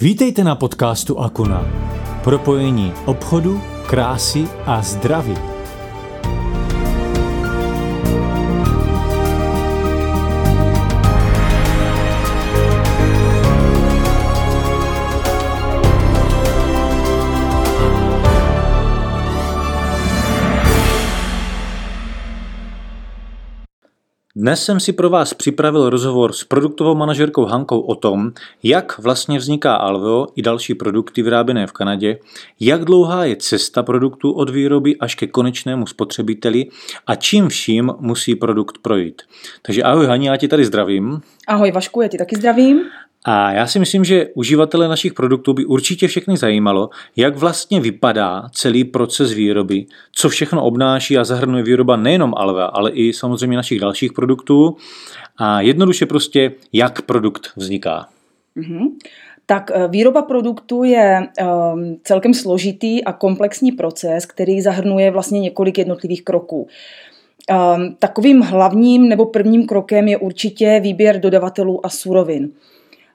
Vítejte na podcastu Akuna. Propojení obchodu, krásy a zdraví. Dnes jsem si pro vás připravil rozhovor s produktovou manažerkou Hankou o tom, jak vlastně vzniká Alveo i další produkty vyráběné v Kanadě, jak dlouhá je cesta produktu od výroby až ke konečnému spotřebiteli a čím vším musí produkt projít. Takže ahoj Hani, já tě tady zdravím. Ahoj Vašku, já ti taky zdravím. A já si myslím, že uživatele našich produktů by určitě všechny zajímalo, jak vlastně vypadá celý proces výroby, co všechno obnáší a zahrnuje výroba nejenom Alva, ale i samozřejmě našich dalších produktů a jednoduše prostě, jak produkt vzniká. Mm-hmm. Tak eh, výroba produktu je um, celkem složitý a komplexní proces, který zahrnuje vlastně několik jednotlivých kroků. Um, takovým hlavním nebo prvním krokem je určitě výběr dodavatelů a surovin.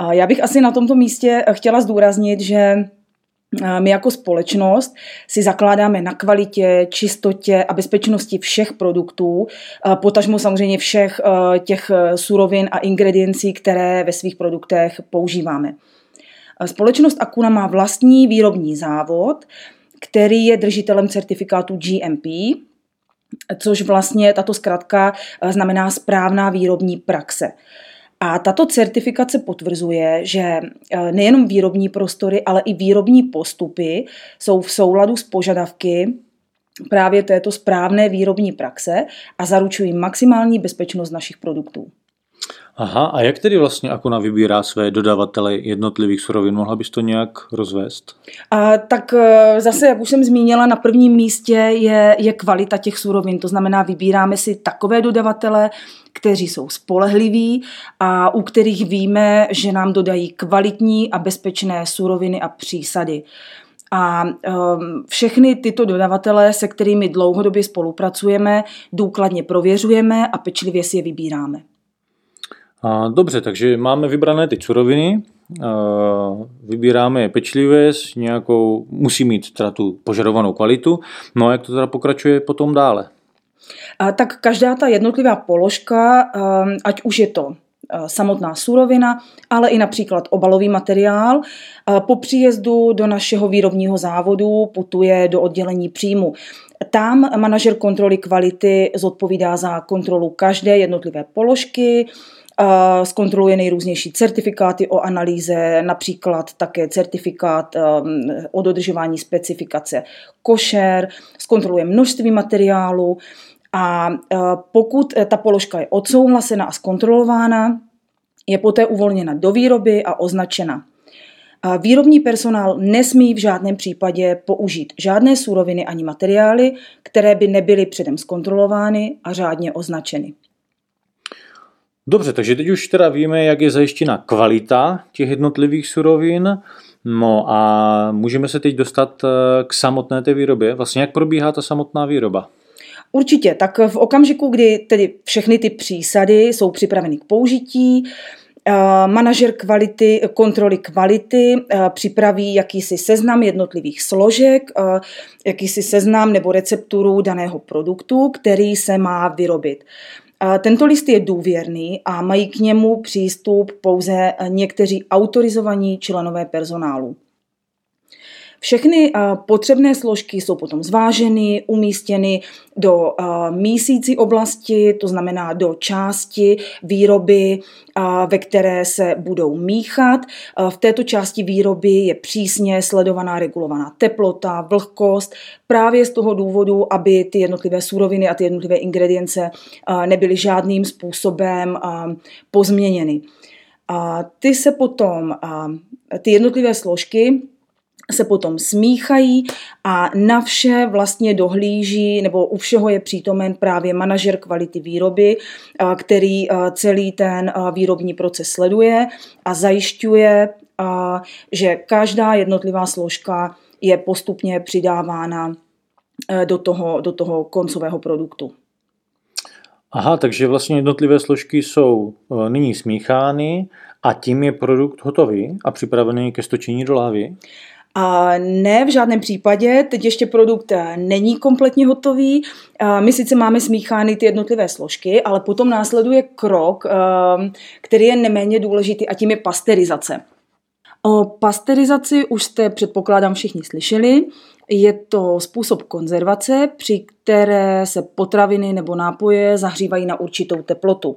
A já bych asi na tomto místě chtěla zdůraznit, že eh, my jako společnost si zakládáme na kvalitě, čistotě a bezpečnosti všech produktů, eh, potažmo samozřejmě všech eh, těch surovin a ingrediencí, které ve svých produktech používáme. Společnost Akuna má vlastní výrobní závod, který je držitelem certifikátu GMP, což vlastně tato zkratka znamená správná výrobní praxe. A tato certifikace potvrzuje, že eh, nejenom výrobní prostory, ale i výrobní postupy jsou v souladu s požadavky právě této správné výrobní praxe a zaručují maximální bezpečnost našich produktů. Aha, a jak tedy vlastně Akona vybírá své dodavatele jednotlivých surovin? Mohla bys to nějak rozvést? A, tak eh, zase, jak už jsem zmínila, na prvním místě je, je kvalita těch surovin. To znamená, vybíráme si takové dodavatele, kteří jsou spolehliví a u kterých víme, že nám dodají kvalitní a bezpečné suroviny a přísady. A um, všechny tyto dodavatele, se kterými dlouhodobě spolupracujeme, důkladně prověřujeme a pečlivě si je vybíráme. A, dobře, takže máme vybrané ty suroviny, vybíráme je pečlivě s nějakou, musí mít teda tu požadovanou kvalitu, no a jak to teda pokračuje potom dále? A tak každá ta jednotlivá položka, um, ať už je to uh, samotná surovina, ale i například obalový materiál. Uh, po příjezdu do našeho výrobního závodu putuje do oddělení příjmu. Tam manažer kontroly kvality zodpovídá za kontrolu každé jednotlivé položky, zkontroluje nejrůznější certifikáty o analýze, například také certifikát um, o dodržování specifikace košer, zkontroluje množství materiálu a uh, pokud ta položka je odsouhlasena a zkontrolována, je poté uvolněna do výroby a označena. Výrobní personál nesmí v žádném případě použít žádné suroviny ani materiály, které by nebyly předem zkontrolovány a řádně označeny. Dobře, takže teď už teda víme, jak je zajištěna kvalita těch jednotlivých surovin. No a můžeme se teď dostat eh, k samotné té výrobě. Vlastně jak probíhá ta samotná výroba? Určitě, tak v okamžiku, kdy tedy všechny ty přísady jsou připraveny k použití, eh, Manažer kvality, kontroly kvality eh, připraví jakýsi seznam jednotlivých složek, jakýsi seznam nebo recepturu daného produktu, který se má vyrobit. Tento list je důvěrný a mají k němu přístup pouze někteří autorizovaní členové personálu. Všechny potřebné složky jsou potom zváženy, umístěny do mísící oblasti, to znamená do části výroby, ve které se budou míchat. V této části výroby je přísně sledovaná regulovaná teplota, vlhkost, právě z toho důvodu, aby ty jednotlivé suroviny a ty jednotlivé ingredience nebyly žádným způsobem pozměněny. Ty se potom, ty jednotlivé složky se potom smíchají a na vše vlastně dohlíží, nebo u všeho je přítomen právě manažer kvality výroby, který celý ten výrobní proces sleduje a zajišťuje, že každá jednotlivá složka je postupně přidávána do toho, do toho koncového produktu. Aha, takže vlastně jednotlivé složky jsou nyní smíchány A tím je produkt hotový a připravený ke stočení do lávy? A ne, v žádném případě. Teď ještě produkt eh, není kompletně hotový. My sice máme smíchány ty jednotlivé složky, ale potom následuje krok, ehm, který je neméně důležitý a tím je pasterizace. O pasterizaci už jste, předpokládám, všichni slyšeli. Je to způsob konzervace, při které se potraviny nebo nápoje zahřívají na určitou teplotu.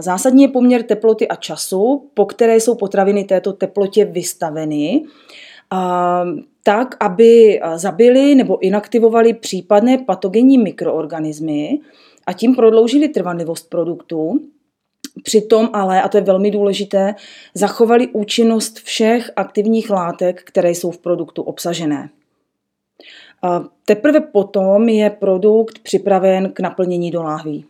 Zásadní je poměr teploty a času, po které jsou potraviny této teplotě vystaveny, tak, aby zabili nebo inaktivovali případné patogenní mikroorganismy a tím prodloužili trvanlivost produktu. Přitom ale, a to je velmi důležité, zachovali účinnost všech aktivních látek, které jsou v produktu obsažené. A teprve potom je produkt připraven k naplnění do láhví.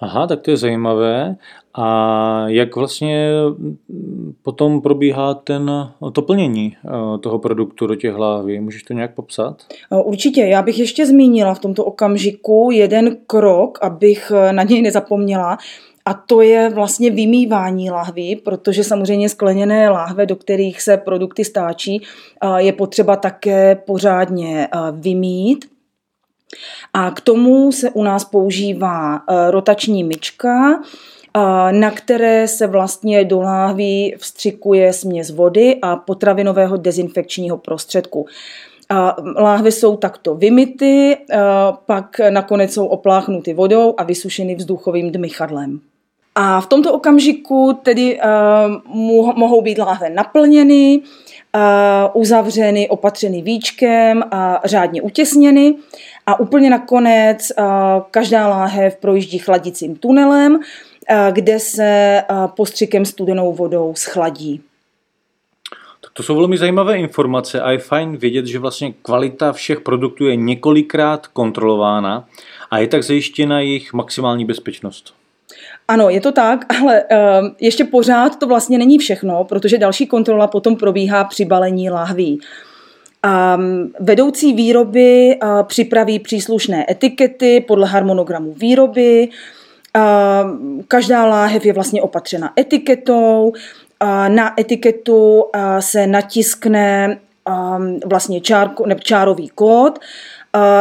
Aha, tak to je zajímavé. A jak vlastně potom probíhá ten, to plnění eh, toho produktu do těch hlavy? Můžeš to nějak popsat? Eh, určitě. Já bych ještě zmínila v tomto okamžiku jeden krok, abych eh, na něj nezapomněla. A to je vlastně vymývání lahví, protože samozřejmě skleněné lahve, do kterých se produkty stáčí, je potřeba také pořádně vymít. A k tomu se u nás používá rotační myčka, na které se vlastně do láhví vstřikuje směs vody a potravinového dezinfekčního prostředku. A láhve jsou takto vymity, pak nakonec jsou opláchnuty vodou a vysušeny vzduchovým dmychadlem. A v tomto okamžiku tedy mohou být láhve naplněny, uzavřeny, opatřeny víčkem a řádně utěsněny. A úplně nakonec uh, každá láhev projíždí chladicím tunelem, kde se postřikem studenou vodou schladí. Tak to jsou velmi zajímavé informace a je fajn vědět, že vlastně kvalita všech produktů je několikrát kontrolována a je tak zajištěna jejich maximální bezpečnost. Ano, je to tak, ale uh, ještě pořád to vlastně není všechno, protože další kontrola potom probíhá při balení lahví. Um, vedoucí výroby připraví příslušné etikety podle harmonogramu výroby, Každá láhev je vlastně opatřena etiketou. Na etiketu se natiskne vlastně čárko, ne, čárový kód,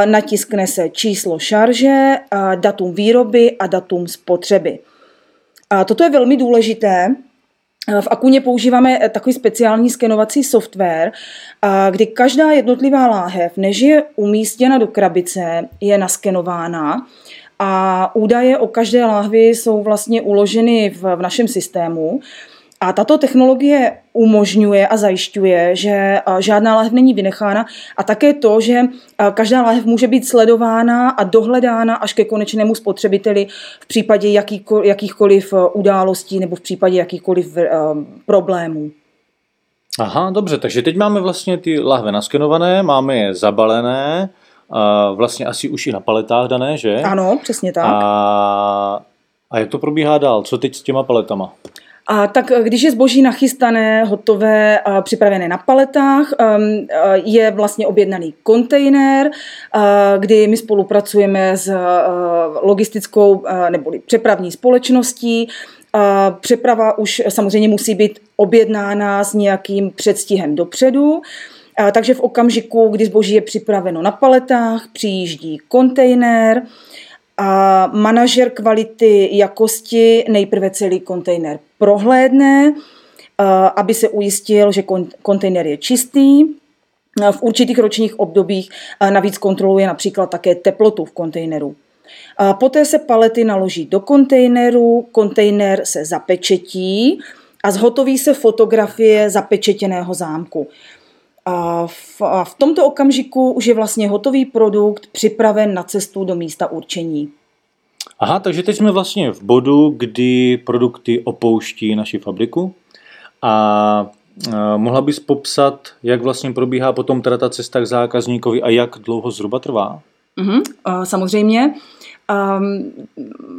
natiskne se číslo šarže, datum výroby a datum spotřeby. Toto je velmi důležité, v Akuně používáme takový speciální skenovací software, kdy každá jednotlivá láhev, než je umístěna do krabice, je naskenována a údaje o každé láhvi jsou vlastně uloženy v našem systému. A tato technologie umožňuje a zajišťuje, že žádná láhev není vynechána a také to, že každá láhev může být sledována a dohledána až ke konečnému spotřebiteli v případě jakýchkoliv událostí nebo v případě jakýchkoliv problémů. Aha, dobře, takže teď máme vlastně ty lahve naskenované, máme je zabalené, vlastně asi už i na paletách dané, že? Ano, přesně tak. A, a jak to probíhá dál? Co teď s těma paletama? A tak když je zboží nachystané, hotové, připravené na paletách, um, je vlastně objednaný kontejner, kdy my spolupracujeme s logistickou nebo přepravní společností. Přeprava už samozřejmě musí být objednána s nějakým předstihem dopředu. Takže v okamžiku, kdy zboží je připraveno na paletách, přijíždí kontejner a manažer kvality jakosti nejprve celý kontejner prohlédne, aby se ujistil, že kontejner je čistý. V určitých ročních obdobích navíc kontroluje například také teplotu v kontejneru. Poté se palety naloží do kontejneru, kontejner se zapečetí a zhotoví se fotografie zapečetěného zámku. A v, a v tomto okamžiku už je vlastně hotový produkt připraven na cestu do místa určení. Aha, takže teď jsme vlastně v bodu, kdy produkty opouští naši fabriku a mohla bys popsat, jak vlastně probíhá potom teda ta cesta k zákazníkovi a jak dlouho zhruba trvá? Mm-hmm, samozřejmě.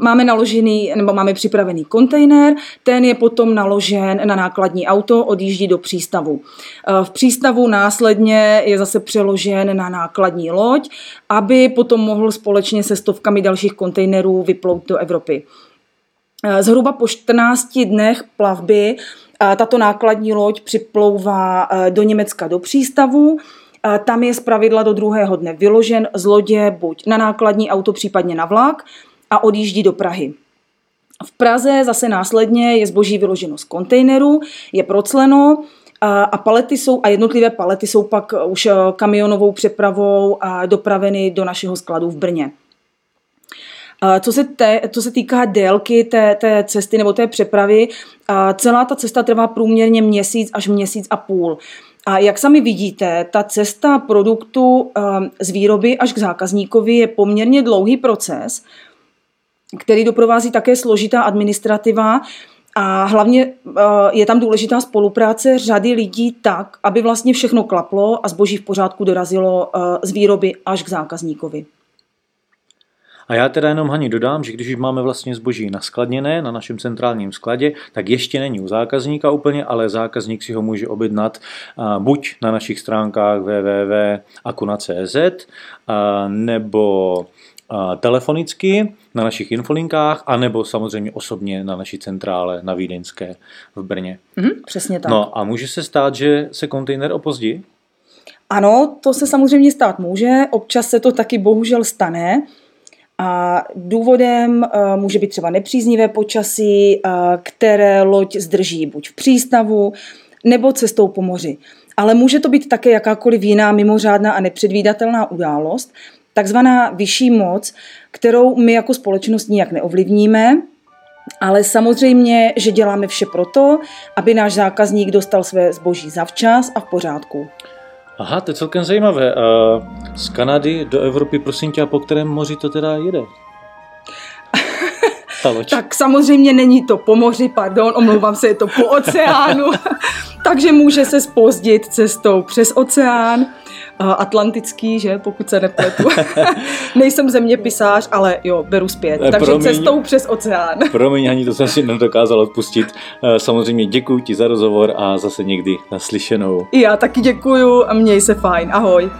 Máme naložený, nebo máme připravený kontejner, ten je potom naložen na nákladní auto, odjíždí do přístavu. Uh, v přístavu následně je zase přeložen na nákladní loď, aby potom mohl společně se stovkami dalších kontejnerů vyplout do Evropy. Zhruba po 14 dnech plavby tato nákladní loď připlouvá do Německa do přístavu. Tam je zpravidla do druhého dne vyložen z lodě buď na nákladní auto, případně na vlak a odjíždí do Prahy. V Praze zase následně je zboží vyloženo z kontejneru, je procleno a palety jsou, a jednotlivé palety jsou pak už kamionovou přepravou dopraveny do našeho skladu v Brně. Co se, te, co se týká délky té, té cesty nebo té přepravy, celá ta cesta trvá průměrně měsíc až měsíc a půl. A jak sami vidíte, ta cesta produktu z výroby až k zákazníkovi je poměrně dlouhý proces, který doprovází také složitá administrativa a hlavně je tam důležitá spolupráce řady lidí tak, aby vlastně všechno klaplo a zboží v pořádku dorazilo z výroby až k zákazníkovi. A já teda jenom Hani dodám, že když už máme vlastně zboží naskladněné na našem centrálním skladě, tak ještě není u zákazníka úplně, ale zákazník si ho může objednat buď na našich stránkách www.akuna.cz nebo telefonicky na našich infolinkách, anebo samozřejmě osobně na naší centrále na Vídeňské v Brně. Mm, přesně tak. No a může se stát, že se kontejner opozdí? Ano, to se samozřejmě stát může, občas se to taky bohužel stane. A důvodem eh, může být třeba nepříznivé počasí, eh, které loď zdrží buď v přístavu nebo cestou po moři. Ale může to být také jakákoliv jiná mimořádná a nepředvídatelná událost, takzvaná vyšší moc, kterou my jako společnost nijak neovlivníme, ale samozřejmě, že děláme vše proto, aby náš zákazník dostal své zboží zavčas a v pořádku. Aha, to je celkem zajímavé. Z Kanady do Evropy, prosím tě, a po kterém moři to teda jede? tak samozřejmě není to po moři, pardon, omlouvám se, je to po oceánu, takže může se spozdit cestou přes oceán atlantický, že, pokud se nepletu. Nejsem zeměpisář, ale jo, beru zpět. Eh, Takže promiň, cestou přes oceán. promiň, ani to jsem si nedokázal odpustit. Eh, samozřejmě děkuji ti za rozhovor a zase někdy naslyšenou. I já taky děkuju a měj se fajn. Ahoj.